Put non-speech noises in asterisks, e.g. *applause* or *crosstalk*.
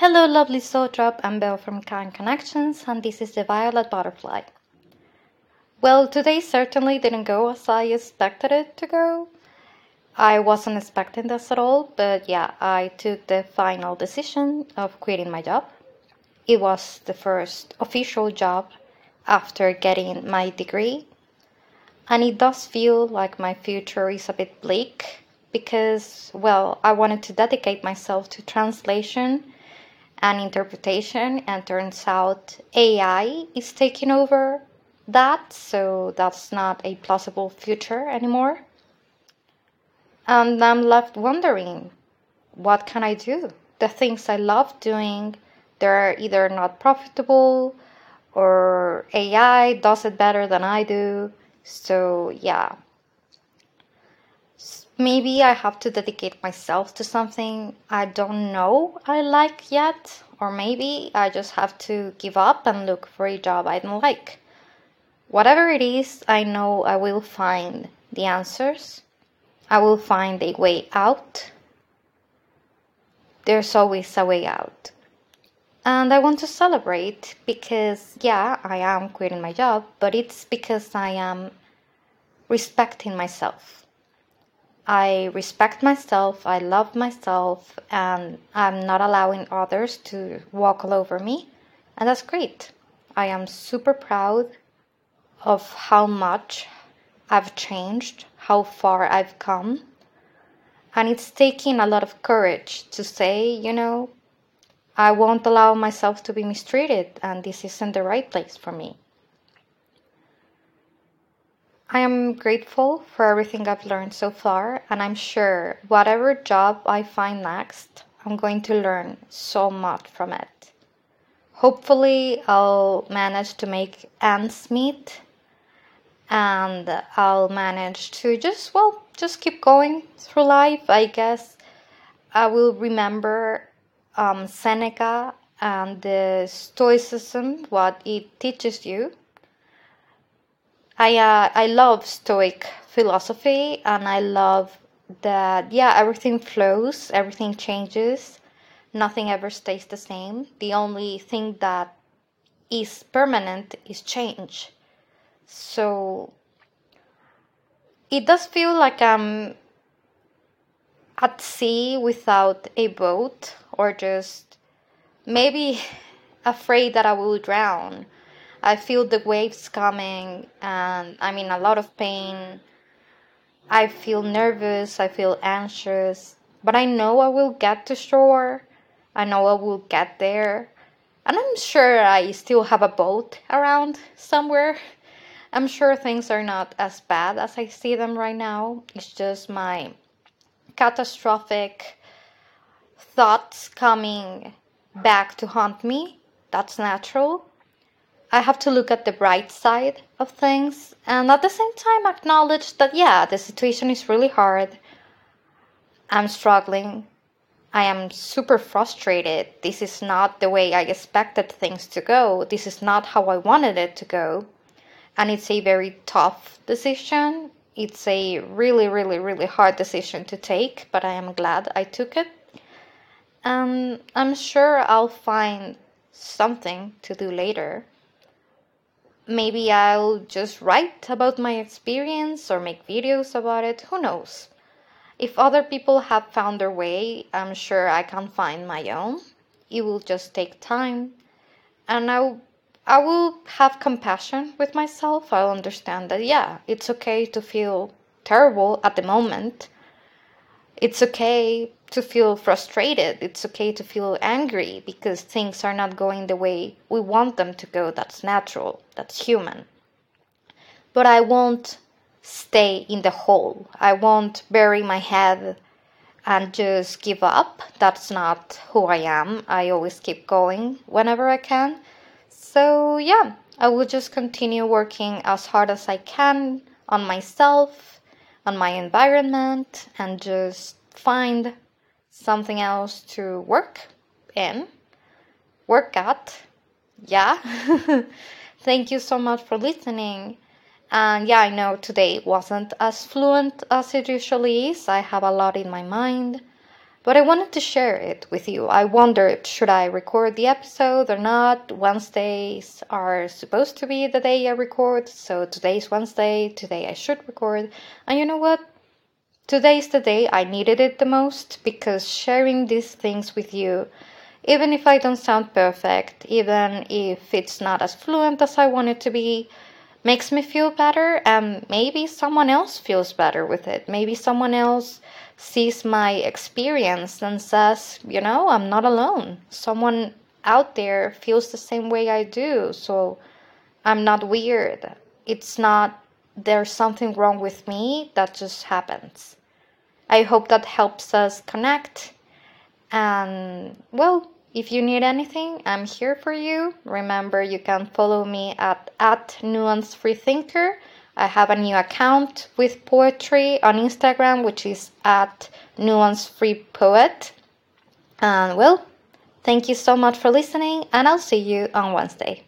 Hello, lovely soul drop. I'm Belle from Kind Connections, and this is the Violet Butterfly. Well, today certainly didn't go as I expected it to go. I wasn't expecting this at all, but yeah, I took the final decision of quitting my job. It was the first official job after getting my degree, and it does feel like my future is a bit bleak because, well, I wanted to dedicate myself to translation and interpretation, and turns out AI is taking over that, so that's not a plausible future anymore. And I'm left wondering what can I do? The things I love doing, they're either not profitable or AI does it better than I do. So, yeah, maybe I have to dedicate myself to something I don't know I like yet, or maybe I just have to give up and look for a job I don't like. Whatever it is, I know I will find the answers. I will find a way out. There's always a way out. And I want to celebrate because, yeah, I am quitting my job, but it's because I am respecting myself I respect myself, I love myself, and I'm not allowing others to walk all over me. And that's great. I am super proud of how much I've changed, how far I've come. And it's taking a lot of courage to say, you know, I won't allow myself to be mistreated, and this isn't the right place for me. I am grateful for everything I've learned so far, and I'm sure whatever job I find next, I'm going to learn so much from it. Hopefully, I'll manage to make ends meet and I'll manage to just, well, just keep going through life. I guess I will remember um, Seneca and the Stoicism, what it teaches you I uh, I love Stoic philosophy, and I love that yeah everything flows, everything changes, nothing ever stays the same. The only thing that is permanent is change. So it does feel like I'm at sea without a boat, or just maybe *laughs* afraid that I will drown I feel the waves coming and I'm in a lot of pain. I feel nervous, I feel anxious, but I know I will get to shore. I know I will get there. And I'm sure I still have a boat around somewhere. I'm sure things are not as bad as I see them right now. It's just my catastrophic thoughts coming back to haunt me. That's natural. I have to look at the bright side of things and at the same time acknowledge that, yeah, the situation is really hard. I'm struggling. I am super frustrated. This is not the way I expected things to go. This is not how I wanted it to go. And it's a very tough decision. It's a really, really, really hard decision to take, but I am glad I took it. And I'm sure I'll find something to do later maybe I'll just write about my experience or make videos about it. Who knows? If other people have found their way, I'm sure I can find my own. It will just take time. And I'll I will have compassion with myself. I'll understand that, yeah, it's okay to feel terrible at the moment. It's okay to feel frustrated. It's okay to feel angry because things are not going the way we want them to go. That's natural, that's human. But I won't stay in the hole. I won't bury my head and just give up. That's not who I am. I always keep going whenever I can. So, yeah, I will just continue working as hard as I can on myself, on my environment, and just find something else to work in, work at. Yeah. *laughs* Thank you so much for listening. And yeah, I know today wasn't as fluent as it usually is. I have a lot in my mind. but I wanted to share it with you. I wondered should I record the episode or not? Wednesdays are supposed to be the day I record, so today's Wednesday, today I should record. And you know what? Today's the day I needed it the most because sharing these things with you, even if I don't sound perfect, even if it's not as fluent as I want it to be, makes me feel better and maybe someone else feels better with it. Maybe someone else sees my experience and says, you know, I'm not alone. Someone out there feels the same way I do, so I'm not weird. It's not there's something wrong with me, that just happens. I hope that helps us connect. And well, if you need anything, I'm here for you. Remember, you can follow me at, at Nuance Free Thinker I have a new account with poetry on Instagram, which is at Nuance Free Poet. And well, thank you so much for listening, and I'll see you on Wednesday.